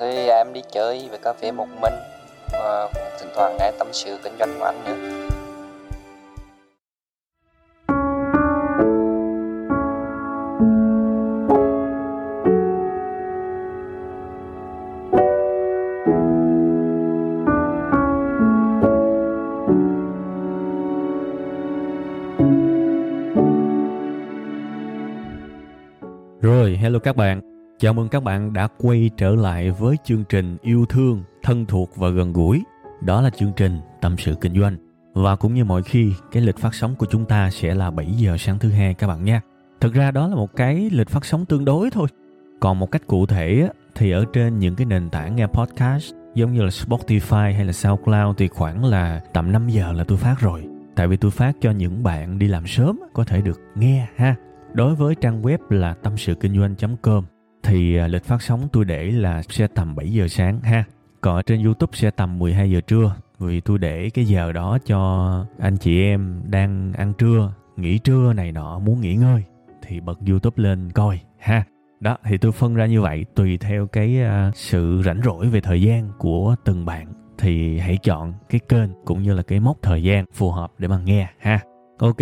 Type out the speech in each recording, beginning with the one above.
Thì à, em đi chơi về cà phê một mình và thỉnh thoảng nghe tâm sự kinh doanh của anh nữa. Rồi, hello các bạn. Chào mừng các bạn đã quay trở lại với chương trình yêu thương, thân thuộc và gần gũi. Đó là chương trình Tâm sự Kinh doanh. Và cũng như mọi khi, cái lịch phát sóng của chúng ta sẽ là 7 giờ sáng thứ hai các bạn nha. Thực ra đó là một cái lịch phát sóng tương đối thôi. Còn một cách cụ thể thì ở trên những cái nền tảng nghe podcast giống như là Spotify hay là SoundCloud thì khoảng là tầm 5 giờ là tôi phát rồi. Tại vì tôi phát cho những bạn đi làm sớm có thể được nghe ha. Đối với trang web là tâm sự kinh doanh.com thì à, lịch phát sóng tôi để là sẽ tầm 7 giờ sáng ha. Còn ở trên YouTube sẽ tầm 12 giờ trưa vì tôi để cái giờ đó cho anh chị em đang ăn trưa, nghỉ trưa này nọ muốn nghỉ ngơi thì bật YouTube lên coi ha. Đó thì tôi phân ra như vậy tùy theo cái uh, sự rảnh rỗi về thời gian của từng bạn thì hãy chọn cái kênh cũng như là cái mốc thời gian phù hợp để mà nghe ha. Ok,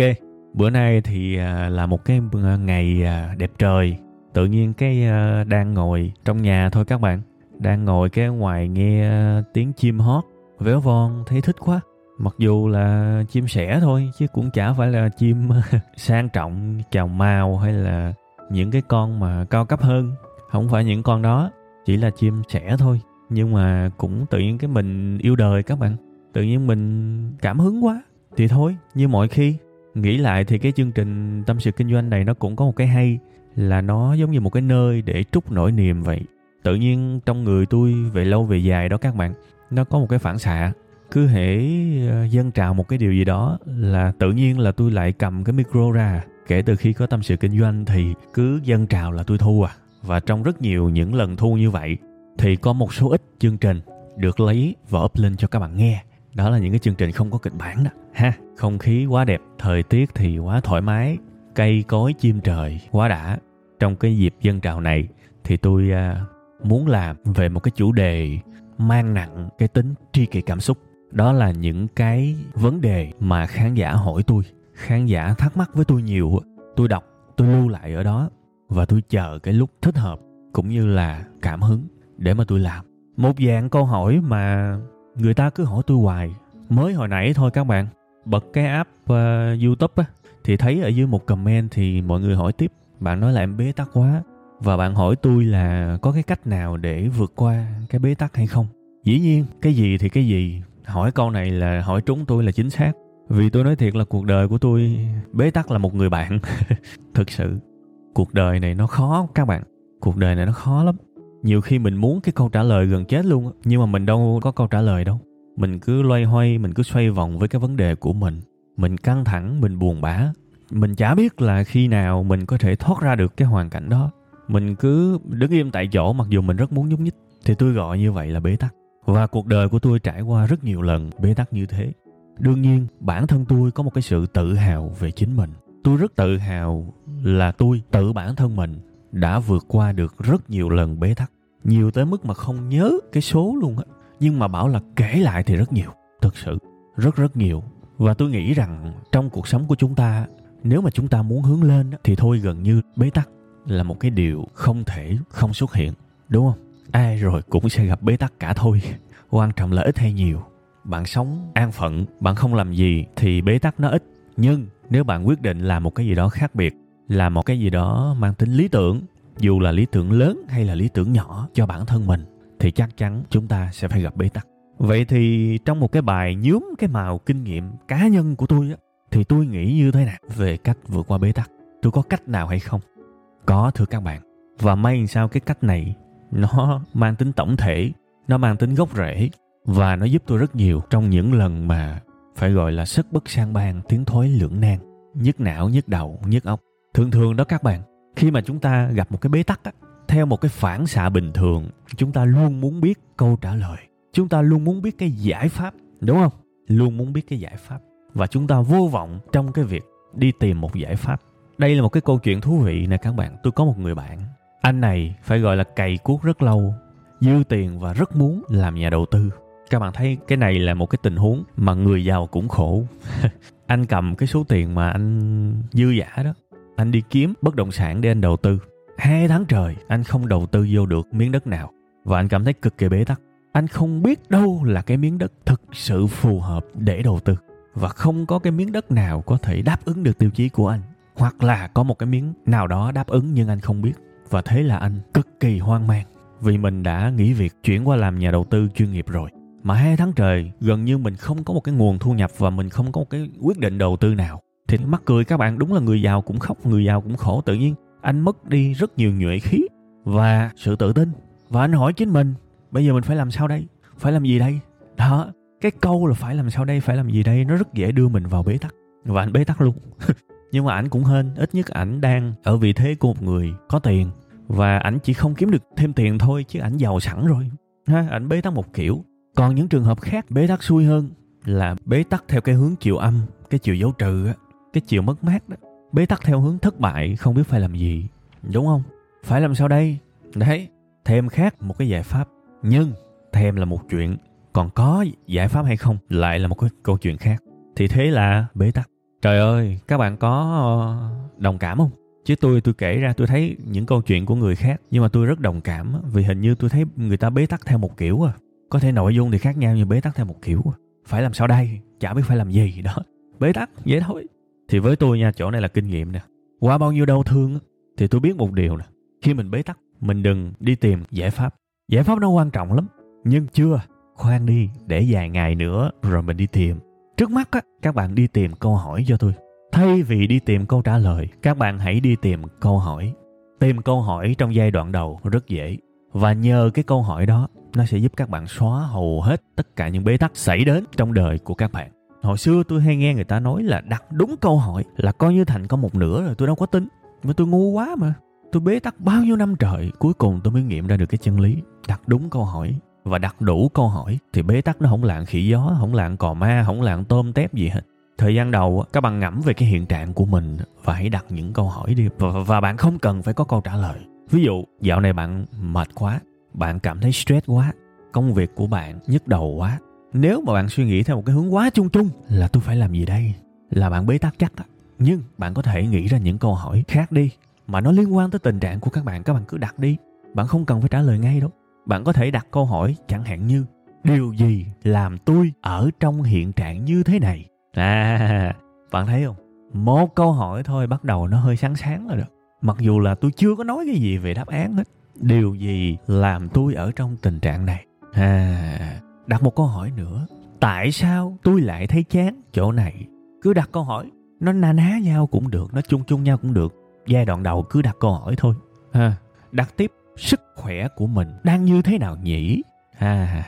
bữa nay thì à, là một cái ngày đẹp trời tự nhiên cái uh, đang ngồi trong nhà thôi các bạn. Đang ngồi cái ngoài nghe ờ, tiếng chim hót. Véo von thấy thích quá. Mặc dù là chim sẻ thôi chứ cũng chả phải là chim sang trọng chào màu hay là những cái con mà cao cấp hơn. Không phải những con đó chỉ là chim sẻ thôi. Nhưng mà cũng tự nhiên cái mình yêu đời các bạn. Tự nhiên mình cảm hứng quá. Thì thôi như mọi khi nghĩ lại thì cái chương trình tâm sự kinh doanh này nó cũng có một cái hay là nó giống như một cái nơi để trút nỗi niềm vậy. Tự nhiên trong người tôi về lâu về dài đó các bạn, nó có một cái phản xạ. Cứ hễ dân dâng trào một cái điều gì đó là tự nhiên là tôi lại cầm cái micro ra. Kể từ khi có tâm sự kinh doanh thì cứ dâng trào là tôi thu à. Và trong rất nhiều những lần thu như vậy, thì có một số ít chương trình được lấy và up lên cho các bạn nghe. Đó là những cái chương trình không có kịch bản đó. Ha, không khí quá đẹp, thời tiết thì quá thoải mái, cây cối chim trời quá đã trong cái dịp dân trào này thì tôi à, muốn làm về một cái chủ đề mang nặng cái tính tri kỷ cảm xúc. Đó là những cái vấn đề mà khán giả hỏi tôi khán giả thắc mắc với tôi nhiều. Tôi đọc tôi lưu lại ở đó và tôi chờ cái lúc thích hợp cũng như là cảm hứng để mà tôi làm. Một dạng câu hỏi mà người ta cứ hỏi tôi hoài. Mới hồi nãy thôi các bạn bật cái app uh, youtube á thì thấy ở dưới một comment thì mọi người hỏi tiếp bạn nói là em bế tắc quá. Và bạn hỏi tôi là có cái cách nào để vượt qua cái bế tắc hay không? Dĩ nhiên, cái gì thì cái gì. Hỏi câu này là hỏi trúng tôi là chính xác. Vì tôi nói thiệt là cuộc đời của tôi bế tắc là một người bạn. Thực sự, cuộc đời này nó khó các bạn. Cuộc đời này nó khó lắm. Nhiều khi mình muốn cái câu trả lời gần chết luôn nhưng mà mình đâu có câu trả lời đâu. Mình cứ loay hoay, mình cứ xoay vòng với cái vấn đề của mình. Mình căng thẳng, mình buồn bã mình chả biết là khi nào mình có thể thoát ra được cái hoàn cảnh đó. Mình cứ đứng im tại chỗ mặc dù mình rất muốn nhúc nhích. Thì tôi gọi như vậy là bế tắc. Và cuộc đời của tôi trải qua rất nhiều lần bế tắc như thế. Đương nhiên, bản thân tôi có một cái sự tự hào về chính mình. Tôi rất tự hào là tôi, tự bản thân mình, đã vượt qua được rất nhiều lần bế tắc. Nhiều tới mức mà không nhớ cái số luôn á. Nhưng mà bảo là kể lại thì rất nhiều. Thực sự, rất rất nhiều. Và tôi nghĩ rằng trong cuộc sống của chúng ta nếu mà chúng ta muốn hướng lên thì thôi gần như bế tắc là một cái điều không thể không xuất hiện, đúng không? Ai rồi cũng sẽ gặp bế tắc cả thôi. Quan trọng là ít hay nhiều. Bạn sống an phận, bạn không làm gì thì bế tắc nó ít. Nhưng nếu bạn quyết định làm một cái gì đó khác biệt, làm một cái gì đó mang tính lý tưởng, dù là lý tưởng lớn hay là lý tưởng nhỏ cho bản thân mình, thì chắc chắn chúng ta sẽ phải gặp bế tắc. Vậy thì trong một cái bài nhuốm cái màu kinh nghiệm cá nhân của tôi á thì tôi nghĩ như thế nào? Về cách vượt qua bế tắc tôi có cách nào hay không? Có thưa các bạn. Và may sao cái cách này nó mang tính tổng thể nó mang tính gốc rễ và nó giúp tôi rất nhiều trong những lần mà phải gọi là sức bất sang ban tiếng thối lưỡng nan. Nhức não nhức đầu nhức óc. Thường thường đó các bạn khi mà chúng ta gặp một cái bế tắc á, theo một cái phản xạ bình thường chúng ta luôn muốn biết câu trả lời. Chúng ta luôn muốn biết cái giải pháp đúng không? Luôn muốn biết cái giải pháp và chúng ta vô vọng trong cái việc đi tìm một giải pháp. Đây là một cái câu chuyện thú vị nè các bạn. Tôi có một người bạn. Anh này phải gọi là cày cuốc rất lâu, dư tiền và rất muốn làm nhà đầu tư. Các bạn thấy cái này là một cái tình huống mà người giàu cũng khổ. Anh cầm cái số tiền mà anh dư giả đó, anh đi kiếm bất động sản để anh đầu tư. Hai tháng trời, anh không đầu tư vô được miếng đất nào. Và anh cảm thấy cực kỳ bế tắc. Anh không biết đâu là cái miếng đất thực sự phù hợp để đầu tư và không có cái miếng đất nào có thể đáp ứng được tiêu chí của anh. Hoặc là có một cái miếng nào đó đáp ứng nhưng anh không biết. Và thế là anh cực kỳ hoang mang. Vì mình đã nghỉ việc, chuyển qua làm nhà đầu tư chuyên nghiệp rồi. Mà hai tháng trời, gần như mình không có một cái nguồn thu nhập và mình không có một cái quyết định đầu tư nào. Thì mắc cười các bạn, đúng là người giàu cũng khóc, người giàu cũng khổ. Tự nhiên, anh mất đi rất nhiều nhuệ khí và sự tự tin. Và anh hỏi chính mình, bây giờ mình phải làm sao đây? Phải làm gì đây? Đó cái câu là phải làm sao đây, phải làm gì đây, nó rất dễ đưa mình vào bế tắc. Và anh bế tắc luôn. Nhưng mà ảnh cũng hên, ít nhất ảnh đang ở vị thế của một người có tiền. Và ảnh chỉ không kiếm được thêm tiền thôi, chứ ảnh giàu sẵn rồi. Ha, ảnh bế tắc một kiểu. Còn những trường hợp khác bế tắc xui hơn là bế tắc theo cái hướng chiều âm, cái chiều dấu trừ á, cái chiều mất mát đó bế tắc theo hướng thất bại, không biết phải làm gì. Đúng không? Phải làm sao đây? Đấy, thêm khác một cái giải pháp. Nhưng, thêm là một chuyện còn có giải pháp hay không lại là một cái câu chuyện khác. Thì thế là bế tắc. Trời ơi, các bạn có ờ, đồng cảm không? Chứ tôi tôi kể ra tôi thấy những câu chuyện của người khác, nhưng mà tôi rất đồng cảm vì hình như tôi thấy người ta bế tắc theo một kiểu à. Có thể nội dung thì khác nhau nhưng bế tắc theo một kiểu à. phải làm sao đây? Chả biết phải làm gì đó. Bế tắc, vậy thôi. Thì với tôi nha, chỗ này là kinh nghiệm nè. Qua bao nhiêu đau thương thì tôi biết một điều nè. Khi mình bế tắc, mình đừng đi tìm giải pháp. Giải pháp nó quan trọng lắm, nhưng chưa khoan đi, để vài ngày nữa rồi mình đi tìm. Trước mắt á, các bạn đi tìm câu hỏi cho tôi. Thay vì đi tìm câu trả lời, các bạn hãy đi tìm câu hỏi. Tìm câu hỏi trong giai đoạn đầu rất dễ. Và nhờ cái câu hỏi đó, nó sẽ giúp các bạn xóa hầu hết tất cả những bế tắc xảy đến trong đời của các bạn. Hồi xưa tôi hay nghe người ta nói là đặt đúng câu hỏi là coi như thành công một nửa rồi tôi đâu có tin. Mà tôi ngu quá mà. Tôi bế tắc bao nhiêu năm trời, cuối cùng tôi mới nghiệm ra được cái chân lý, đặt đúng câu hỏi và đặt đủ câu hỏi thì bế tắc nó không lạng khỉ gió không lạng cò ma không lạng tôm tép gì hết. Thời gian đầu các bạn ngẫm về cái hiện trạng của mình và hãy đặt những câu hỏi đi. Và, và bạn không cần phải có câu trả lời. Ví dụ dạo này bạn mệt quá bạn cảm thấy stress quá công việc của bạn nhức đầu quá. Nếu mà bạn suy nghĩ theo một cái hướng quá chung chung là tôi phải làm gì đây? Là bạn bế tắc chắc đó nhưng bạn có thể nghĩ ra những câu hỏi khác đi mà nó liên quan tới tình trạng của các bạn. Các bạn cứ đặt đi. Bạn không cần phải trả lời ngay đâu bạn có thể đặt câu hỏi, chẳng hạn như, điều gì làm tôi ở trong hiện trạng như thế này? À bạn thấy không? Một câu hỏi thôi, bắt đầu nó hơi sáng sáng rồi đó mặc dù là tôi chưa có nói cái gì về đáp án hết, điều gì làm tôi ở trong tình trạng này? À đặt một câu hỏi nữa, tại sao tôi lại thấy chán chỗ này? Cứ đặt câu hỏi, nó na ná nhau cũng được, nó chung chung nhau cũng được. Giai đoạn đầu cứ đặt câu hỏi thôi. Ha, đặt tiếp sức khỏe của mình đang như thế nào nhỉ? Ha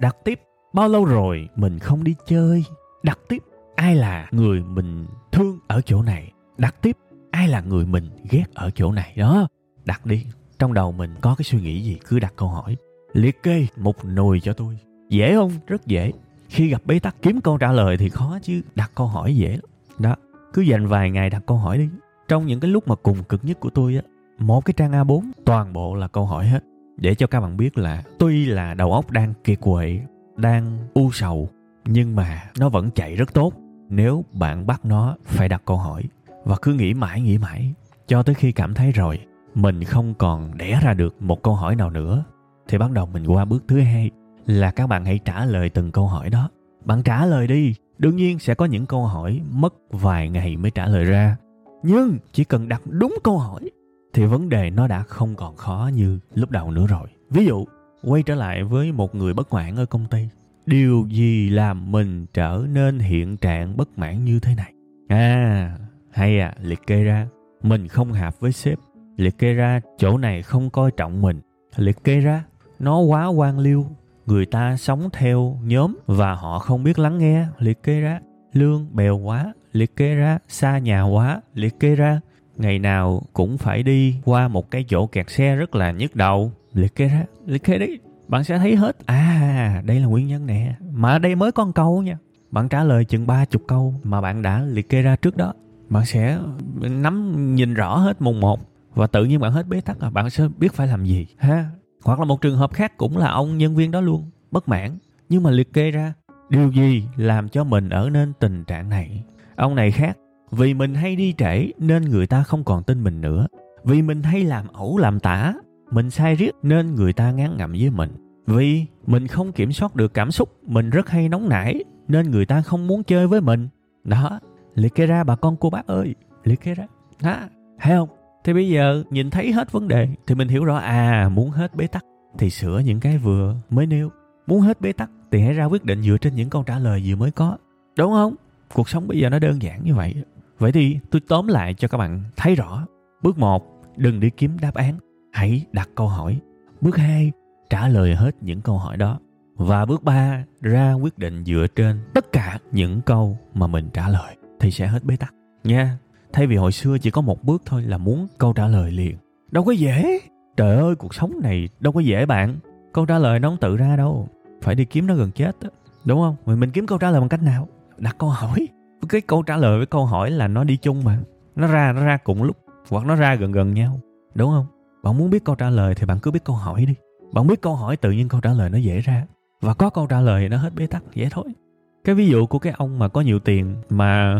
đặt tiếp, bao lâu rồi mình không đi chơi? Đặt tiếp, ai là người mình thương ở chỗ này? Đặt tiếp, ai là người mình ghét ở chỗ này? Đó, đặt đi. Trong đầu mình có cái suy nghĩ gì? Cứ đặt câu hỏi. Liệt kê một nồi cho tôi. Dễ không? Rất dễ. Khi gặp bế tắc kiếm câu trả lời thì khó chứ. Đặt câu hỏi dễ lắm. Đó, cứ dành vài ngày đặt câu hỏi đi. Trong những cái lúc mà cùng cực nhất của tôi á một cái trang A4 toàn bộ là câu hỏi hết. Để cho các bạn biết là tuy là đầu óc đang kiệt quệ, đang u sầu, nhưng mà nó vẫn chạy rất tốt. Nếu bạn bắt nó, phải đặt câu hỏi. Và cứ nghĩ mãi nghĩ mãi, cho tới khi cảm thấy rồi, mình không còn đẻ ra được một câu hỏi nào nữa. Thì bắt đầu mình qua bước thứ hai, là các bạn hãy trả lời từng câu hỏi đó. Bạn trả lời đi, đương nhiên sẽ có những câu hỏi mất vài ngày mới trả lời ra. Nhưng chỉ cần đặt đúng câu hỏi thì vấn đề nó đã không còn khó như lúc đầu nữa rồi. Ví dụ, quay trở lại với một người bất mãn ở công ty. Điều gì làm mình trở nên hiện trạng bất mãn như thế này? À hay à liệt kê ra. Mình không hợp với sếp. Liệt kê ra, chỗ này không coi trọng mình. Liệt kê ra, nó quá quan liêu. Người ta sống theo nhóm và họ không biết lắng nghe. Liệt kê ra, lương bèo quá. Liệt kê ra, xa nhà quá. Liệt kê ra ngày nào cũng phải đi qua một cái chỗ kẹt xe rất là nhức đầu. Liệt kê ra, liệt kê đấy. Bạn sẽ thấy hết. À đây là nguyên nhân nè. Mà đây mới có một câu nha. Bạn trả lời chừng ba chục câu mà bạn đã liệt kê ra trước đó. Bạn sẽ nắm, nhìn rõ hết mùng một và tự nhiên bạn hết bế tắc là bạn sẽ biết phải làm gì. Ha. Hoặc là một trường hợp khác cũng là ông nhân viên đó luôn. Bất mãn. Nhưng mà liệt kê ra, điều gì làm cho mình ở nên tình trạng này? Ông này khác vì mình hay đi trễ nên người ta không còn tin mình nữa. Vì mình hay làm ẩu làm tả, mình sai riết nên người ta ngán ngẩm với mình. Vì mình không kiểm soát được cảm xúc, mình rất hay nóng nảy nên người ta không muốn chơi với mình. Đó, liệt kê ra bà con cô bác ơi, liệt kê ra. Đó, thấy không? Thì bây giờ nhìn thấy hết vấn đề thì mình hiểu rõ à muốn hết bế tắc thì sửa những cái vừa mới nêu. Muốn hết bế tắc thì hãy ra quyết định dựa trên những câu trả lời vừa mới có. Đúng không? Cuộc sống bây giờ nó đơn giản như vậy vậy thì tôi tóm lại cho các bạn thấy rõ. Bước một đừng đi kiếm đáp án. Hãy đặt câu hỏi. Bước hai trả lời hết những câu hỏi đó. Và bước ba ra quyết định dựa trên tất cả những câu mà mình trả lời thì sẽ hết bế tắc. Nha thay vì hồi xưa chỉ có một bước thôi là muốn câu trả lời liền. Đâu có dễ. Trời ơi cuộc sống này đâu có dễ bạn. Câu trả lời nó không tự ra đâu. Phải đi kiếm nó gần chết đó. đúng không? Mình, mình kiếm câu trả lời bằng cách nào? Đặt câu hỏi cái câu trả lời với câu hỏi là nó đi chung mà. Nó ra nó ra cùng lúc, hoặc nó ra gần gần nhau, đúng không? Bạn muốn biết câu trả lời thì bạn cứ biết câu hỏi đi. Bạn biết câu hỏi tự nhiên câu trả lời nó dễ ra. Và có câu trả lời nó hết bế tắc, dễ thôi. Cái ví dụ của cái ông mà có nhiều tiền mà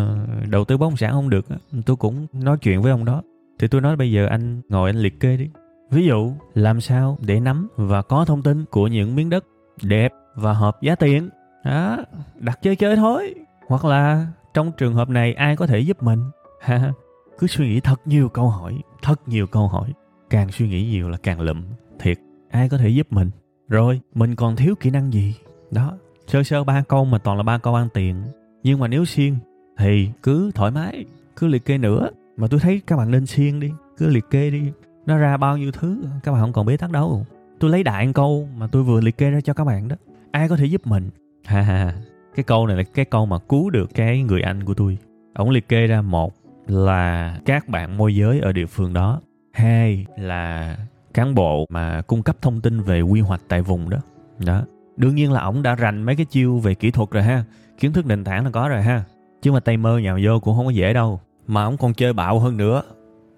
đầu tư bất động sản không được tôi cũng nói chuyện với ông đó. Thì tôi nói bây giờ anh ngồi anh liệt kê đi. Ví dụ, làm sao để nắm và có thông tin của những miếng đất đẹp và hợp giá tiền? Đó, đặt chơi chơi thôi. Hoặc là trong trường hợp này, ai có thể giúp mình? Ha cứ suy nghĩ thật nhiều câu hỏi, thật nhiều câu hỏi. Càng suy nghĩ nhiều là càng lụm, thiệt. Ai có thể giúp mình? Rồi, mình còn thiếu kỹ năng gì? Đó, sơ sơ ba câu mà toàn là ba câu ăn tiền. Nhưng mà nếu siêng, thì cứ thoải mái, cứ liệt kê nữa. Mà tôi thấy các bạn nên siêng đi, cứ liệt kê đi. Nó ra bao nhiêu thứ, các bạn không còn bế tắc đâu. Tôi lấy đại câu mà tôi vừa liệt kê ra cho các bạn đó. Ai có thể giúp mình? Ha ha cái câu này là cái câu mà cứu được cái người anh của tôi. Ông liệt kê ra một là các bạn môi giới ở địa phương đó. Hai là cán bộ mà cung cấp thông tin về quy hoạch tại vùng đó. Đó. Đương nhiên là ổng đã rành mấy cái chiêu về kỹ thuật rồi ha. Kiến thức nền tảng là có rồi ha. Chứ mà tay mơ nhào vô cũng không có dễ đâu. Mà ổng còn chơi bạo hơn nữa.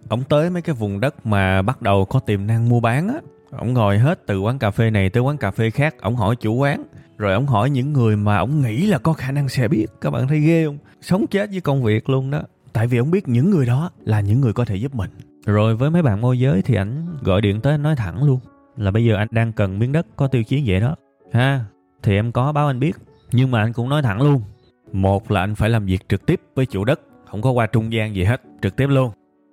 Ổng tới mấy cái vùng đất mà bắt đầu có tiềm năng mua bán á. Ổng ngồi hết từ quán cà phê này tới quán cà phê khác. Ổng hỏi chủ quán rồi ổng hỏi những người mà ổng nghĩ là có khả năng sẽ biết. Các bạn thấy ghê không? Sống chết với công việc luôn đó. Tại vì ổng biết những người đó là những người có thể giúp mình. Rồi với mấy bạn môi giới thì ảnh gọi điện tới nói thẳng luôn. Là bây giờ anh đang cần miếng đất có tiêu chí vậy đó. Ha, thì em có báo anh biết. Nhưng mà anh cũng nói thẳng luôn. Một là anh phải làm việc trực tiếp với chủ đất. Không có qua trung gian gì hết. Trực tiếp luôn.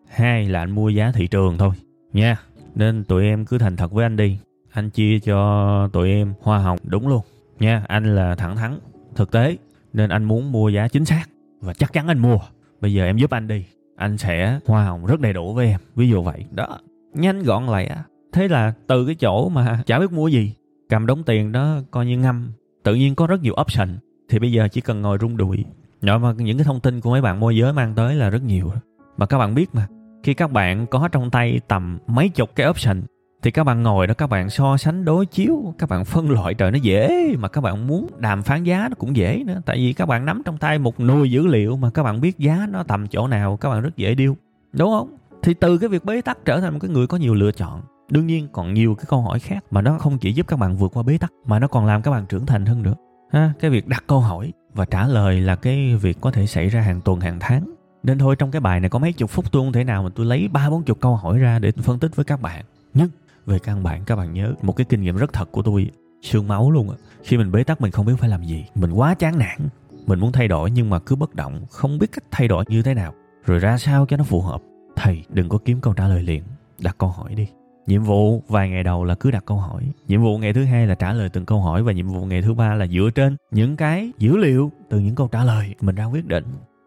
Hai là anh mua giá thị trường thôi. Nha, nên tụi em cứ thành thật với anh đi. Anh chia cho tụi em hoa hồng, đúng luôn nha, anh là thẳng thắn, thực tế, nên anh muốn mua giá chính xác và chắc chắn anh mua. Bây giờ em giúp anh đi. Anh sẽ hoa hồng rất đầy đủ với em. Ví dụ vậy. Đó. Nhanh gọn lẹ thế là từ cái chỗ mà chả biết mua gì, cầm đống tiền đó coi như ngâm. Tự nhiên có rất nhiều option. Thì bây giờ chỉ cần ngồi rung đùi. Nhỏ mà những cái thông tin của mấy bạn môi giới mang tới là rất nhiều. Mà các bạn biết mà, khi các bạn có trong tay tầm mấy chục cái option thì các bạn ngồi đó, các bạn so sánh đối chiếu, các bạn phân loại trời nó dễ, mà các bạn muốn đàm phán giá nó cũng dễ nữa. Tại vì các bạn nắm trong tay một nồi dữ liệu mà các bạn biết giá nó tầm chỗ nào, các bạn rất dễ điêu đúng không? Thì từ cái việc bế tắc trở thành một cái người có nhiều lựa chọn. Đương nhiên còn nhiều cái câu hỏi khác mà nó không chỉ giúp các bạn vượt qua bế tắc, mà nó còn làm các bạn trưởng thành hơn nữa. Ha, cái việc đặt câu hỏi và trả lời là cái việc có thể xảy ra hàng tuần, hàng tháng. Nên thôi, trong cái bài này có mấy chục phút, tôi không thể nào mà tôi lấy ba, bốn chục câu hỏi ra để phân tích với các bạn. Nhưng về căn bản, các bạn nhớ một cái kinh nghiệm rất thật của tôi, xương máu luôn á khi mình bế tắc, mình không biết phải làm gì. Mình quá chán nản. Mình muốn thay đổi, nhưng mà cứ bất động, không biết cách thay đổi như thế nào. Rồi ra sao cho nó phù hợp? Thầy, đừng có kiếm câu trả lời liền. Đặt câu hỏi đi. Nhiệm vụ vài ngày đầu là cứ đặt câu hỏi. Nhiệm vụ ngày thứ hai là trả lời từng câu hỏi. Và nhiệm vụ ngày thứ ba là dựa trên những cái dữ liệu từ những câu trả lời mình ra quyết định.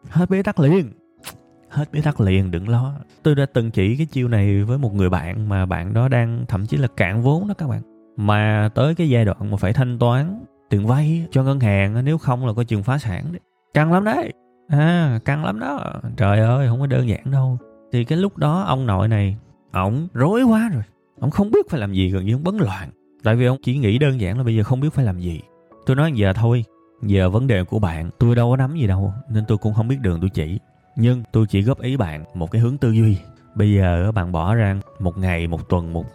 Hết bế tắc liền hết bế tắc liền, đừng lo. Tôi đã từng chỉ cái chiêu này với một người bạn mà bạn đó đang thậm chí là cạn vốn đó các bạn. Mà tới cái giai đoạn mà phải thanh toán tiền vay cho ngân hàng nếu không là có chừng phá sản đấy. Căng lắm đấy. À căng lắm đó. Trời ơi, không có đơn giản đâu. Thì cái lúc đó ông nội này, ổng rối quá rồi. Ông không biết phải làm gì, gần như ông bấn loạn. Tại vì ông chỉ nghĩ đơn giản là bây giờ không biết phải làm gì. Tôi nói giờ thôi. Giờ vấn đề của bạn, tôi đâu có nắm gì đâu, nên tôi cũng không biết đường tôi chỉ nhưng tôi chỉ góp ý bạn một cái hướng tư duy. Bây giờ bạn bỏ ra một ngày, một tuần, một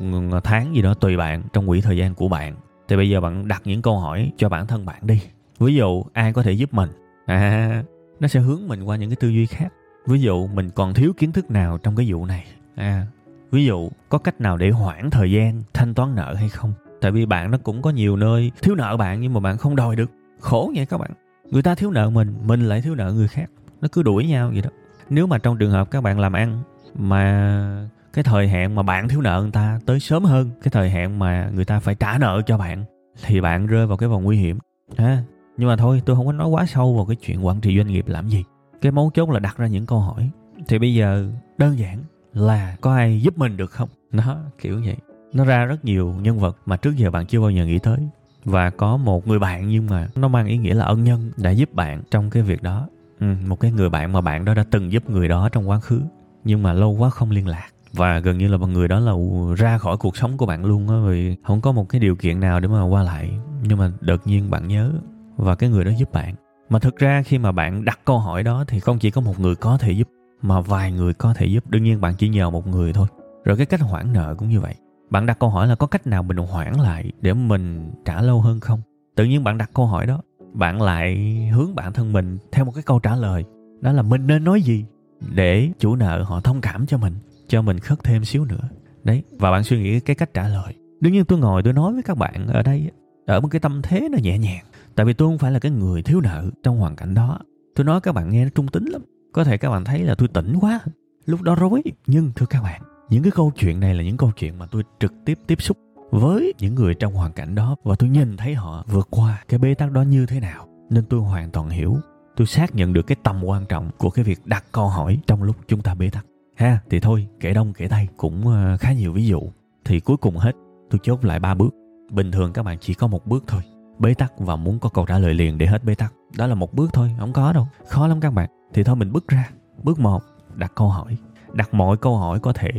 tháng gì đó tùy bạn trong quỹ thời gian của bạn. Thì bây giờ bạn đặt những câu hỏi cho bản thân bạn đi. Ví dụ, ai có thể giúp mình? À nó sẽ hướng mình qua những cái tư duy khác. Ví dụ, mình còn thiếu kiến thức nào trong cái vụ này? À ví dụ, có cách nào để hoãn thời gian, thanh toán nợ hay không? Tại vì bạn nó cũng có nhiều nơi thiếu nợ bạn nhưng mà bạn không đòi được. Khổ vậy các bạn. Người ta thiếu nợ mình mình lại thiếu nợ người khác nó cứ đuổi nhau vậy đó. Nếu mà trong trường hợp các bạn làm ăn mà cái thời hạn mà bạn thiếu nợ người ta tới sớm hơn cái thời hạn mà người ta phải trả nợ cho bạn thì bạn rơi vào cái vòng nguy hiểm. Ha, nhưng mà thôi, tôi không có nói quá sâu vào cái chuyện quản trị doanh nghiệp làm gì. Cái mấu chốt là đặt ra những câu hỏi. Thì bây giờ đơn giản là có ai giúp mình được không? Nó kiểu vậy. Nó ra rất nhiều nhân vật mà trước giờ bạn chưa bao giờ nghĩ tới. Và có một người bạn nhưng mà nó mang ý nghĩa là ân nhân đã giúp bạn trong cái việc đó ừ, một cái người bạn mà bạn đó đã từng giúp người đó trong quá khứ nhưng mà lâu quá không liên lạc. Và gần như là người đó là ra khỏi cuộc sống của bạn luôn á vì không có một cái điều kiện nào để mà qua lại. Nhưng mà đột nhiên bạn nhớ và cái người đó giúp bạn. Mà thực ra khi mà bạn đặt câu hỏi đó thì không chỉ có một người có thể giúp mà vài người có thể giúp. Đương nhiên bạn chỉ nhờ một người thôi. Rồi cái cách hoãn nợ cũng như vậy. Bạn đặt câu hỏi là có cách nào mình hoãn lại để mình trả lâu hơn không? Tự nhiên bạn đặt câu hỏi đó bạn lại hướng bản thân mình theo một cái câu trả lời. Đó là mình nên nói gì để chủ nợ họ thông cảm cho mình cho mình khất thêm xíu nữa. Đấy, và bạn suy nghĩ cái cách trả lời. Đương nhiên tôi ngồi tôi nói với các bạn ở đây ở một cái tâm thế nó nhẹ nhàng. Tại vì tôi không phải là cái người thiếu nợ trong hoàn cảnh đó. Tôi nói các bạn nghe nó trung tính lắm. Có thể các bạn thấy là tôi tỉnh quá, lúc đó rối. Nhưng thưa các bạn, những cái câu chuyện này là những câu chuyện mà tôi trực tiếp tiếp xúc với những người trong hoàn cảnh đó. Và tôi nhìn thấy họ vượt qua cái bế tắc đó như thế nào. Nên tôi hoàn toàn hiểu. Tôi xác nhận được cái tầm quan trọng của cái việc đặt câu hỏi trong lúc chúng ta bế tắc. Ha, thì thôi kể đông kể tây cũng ờ, khá nhiều ví dụ. Thì cuối cùng hết, tôi chốt lại ba bước. Bình thường các bạn chỉ có một bước thôi. Bế tắc và muốn có câu trả lời liền để hết bế tắc. Đó là một bước thôi, không có đâu. Khó lắm các bạn. Thì thôi mình bước ra. Bước một, đặt câu hỏi. Đặt mọi câu hỏi có thể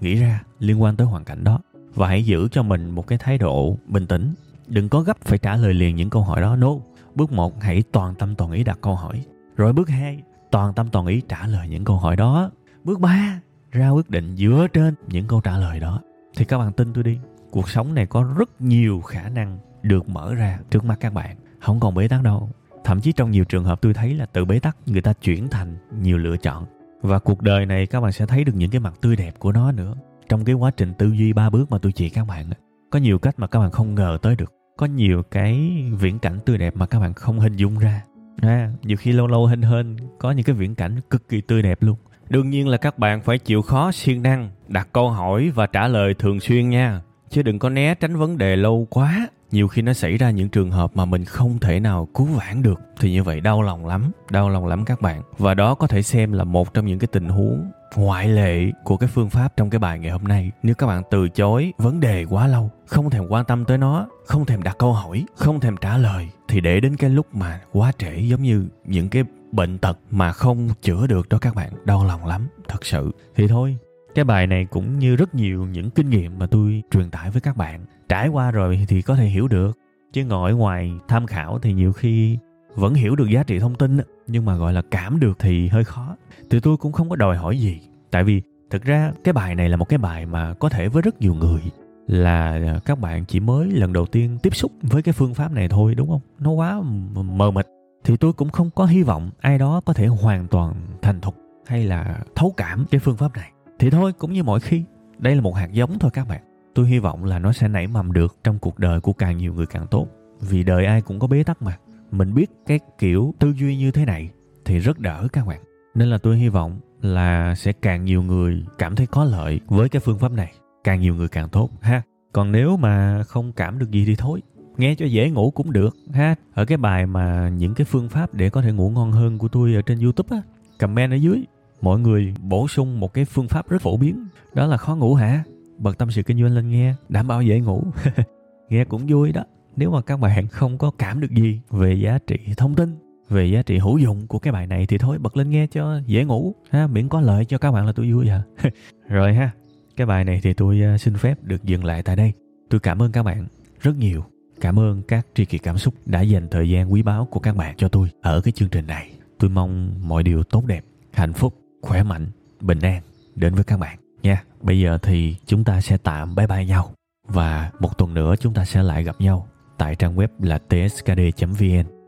nghĩ ra liên quan tới hoàn cảnh đó và hãy giữ cho mình một cái thái độ bình tĩnh. Đừng có gấp phải trả lời liền những câu hỏi đó no bước một, hãy toàn tâm toàn ý đặt câu hỏi. Rồi bước hai, toàn tâm toàn ý trả lời những câu hỏi đó. Bước ba, ra quyết định dựa trên những câu trả lời đó. Thì các bạn tin tôi đi, cuộc sống này có rất nhiều khả năng được mở ra trước mắt các bạn. Không còn bế tắc đâu. Thậm chí trong nhiều trường hợp tôi thấy là từ bế tắc, người ta chuyển thành nhiều lựa chọn. Và cuộc đời này các bạn sẽ thấy được những cái mặt tươi đẹp của nó nữa trong cái quá trình tư duy ba bước mà tôi chỉ các bạn có nhiều cách mà các bạn không ngờ tới được. Có nhiều cái viễn cảnh tươi đẹp mà các bạn không hình dung ra. À, nhiều khi lâu lâu hên hên có những cái viễn cảnh cực kỳ tươi đẹp luôn. Đương nhiên là các bạn phải chịu khó siêng năng đặt câu hỏi và trả lời thường xuyên nha. Chứ đừng có né tránh vấn đề lâu quá nhiều khi nó xảy ra những trường hợp mà mình không thể nào cứu vãn được, thì như vậy đau lòng lắm, đau lòng lắm các bạn. Và đó có thể xem là một trong những cái tình huống ngoại lệ của cái phương pháp trong cái bài ngày hôm nay. Nếu các bạn từ chối vấn đề quá lâu, không thèm quan tâm tới nó, không thèm đặt câu hỏi, không thèm trả lời, thì để đến cái lúc mà quá trễ giống như những cái bệnh tật mà không chữa được đó các bạn, đau lòng lắm, thật sự. Thì thôi, cái bài này cũng như rất nhiều những kinh nghiệm mà tôi truyền tải với các bạn trải qua rồi thì có thể hiểu được. Chứ ngồi ngoài tham khảo thì nhiều khi vẫn hiểu được giá trị thông tin nhưng mà gọi là cảm được thì hơi khó. Thì tôi cũng không có đòi hỏi gì, tại vì thực ra cái bài này là một cái bài mà có thể với rất nhiều người là à, các bạn chỉ mới lần đầu tiên tiếp xúc với cái phương pháp này thôi, đúng không? Nó quá mờ mịt. Thì tôi cũng không có hy vọng ai đó có thể hoàn toàn thành thục hay là thấu cảm cái phương pháp này. Thì thôi, cũng như mọi khi, đây là một hạt giống thôi các bạn tôi hy vọng là nó sẽ nảy mầm được trong cuộc đời của càng nhiều người càng tốt. Vì đời ai cũng có bế tắc mà. Mình biết cái kiểu tư duy như thế này thì rất đỡ các bạn. Nên là tôi hy vọng là sẽ càng nhiều người cảm thấy có lợi với cái phương pháp này. Càng nhiều người càng tốt, ha. Còn nếu mà không cảm được gì thì thôi. Nghe cho dễ ngủ cũng được, ha. Ở cái bài mà những cái phương pháp để có thể ngủ ngon hơn của tôi ở trên youtube á, comment ở dưới. Mọi người bổ sung một cái phương pháp rất phổ biến. Đó là khó ngủ hả? Bật tâm sự kinh doanh lên nghe, đảm bảo dễ ngủ. Nghe cũng vui đó. Nếu mà các bạn không có cảm được gì về giá trị thông tin, về giá trị hữu dụng của cái bài này thì thôi, bật lên nghe cho dễ ngủ, ha, miễn có lợi cho các bạn là tôi vui à. Rồi ha, cái bài này thì tôi à, xin phép được dừng lại tại đây. Tôi cảm ơn các bạn rất nhiều. Cảm ơn các tri kỷ cảm xúc đã dành thời gian quý báu của các bạn cho tôi ở cái chương trình này. Tôi mong mọi điều tốt đẹp, hạnh phúc, khỏe mạnh, bình an đến với các bạn nha bây giờ thì chúng ta sẽ tạm bye bye nhau và một tuần nữa chúng ta sẽ lại gặp nhau tại trang web là tskd.vn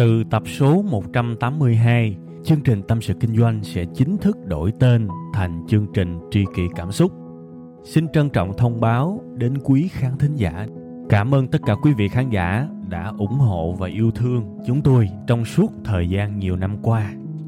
Từ tập số 182, chương trình Tâm sự Kinh doanh sẽ chính thức đổi tên thành chương trình Tri kỷ Cảm xúc. Xin trân trọng thông báo đến quý khán thính giả. Cảm ơn tất cả quý vị khán giả đã ủng hộ và yêu thương chúng tôi trong suốt thời gian nhiều năm qua.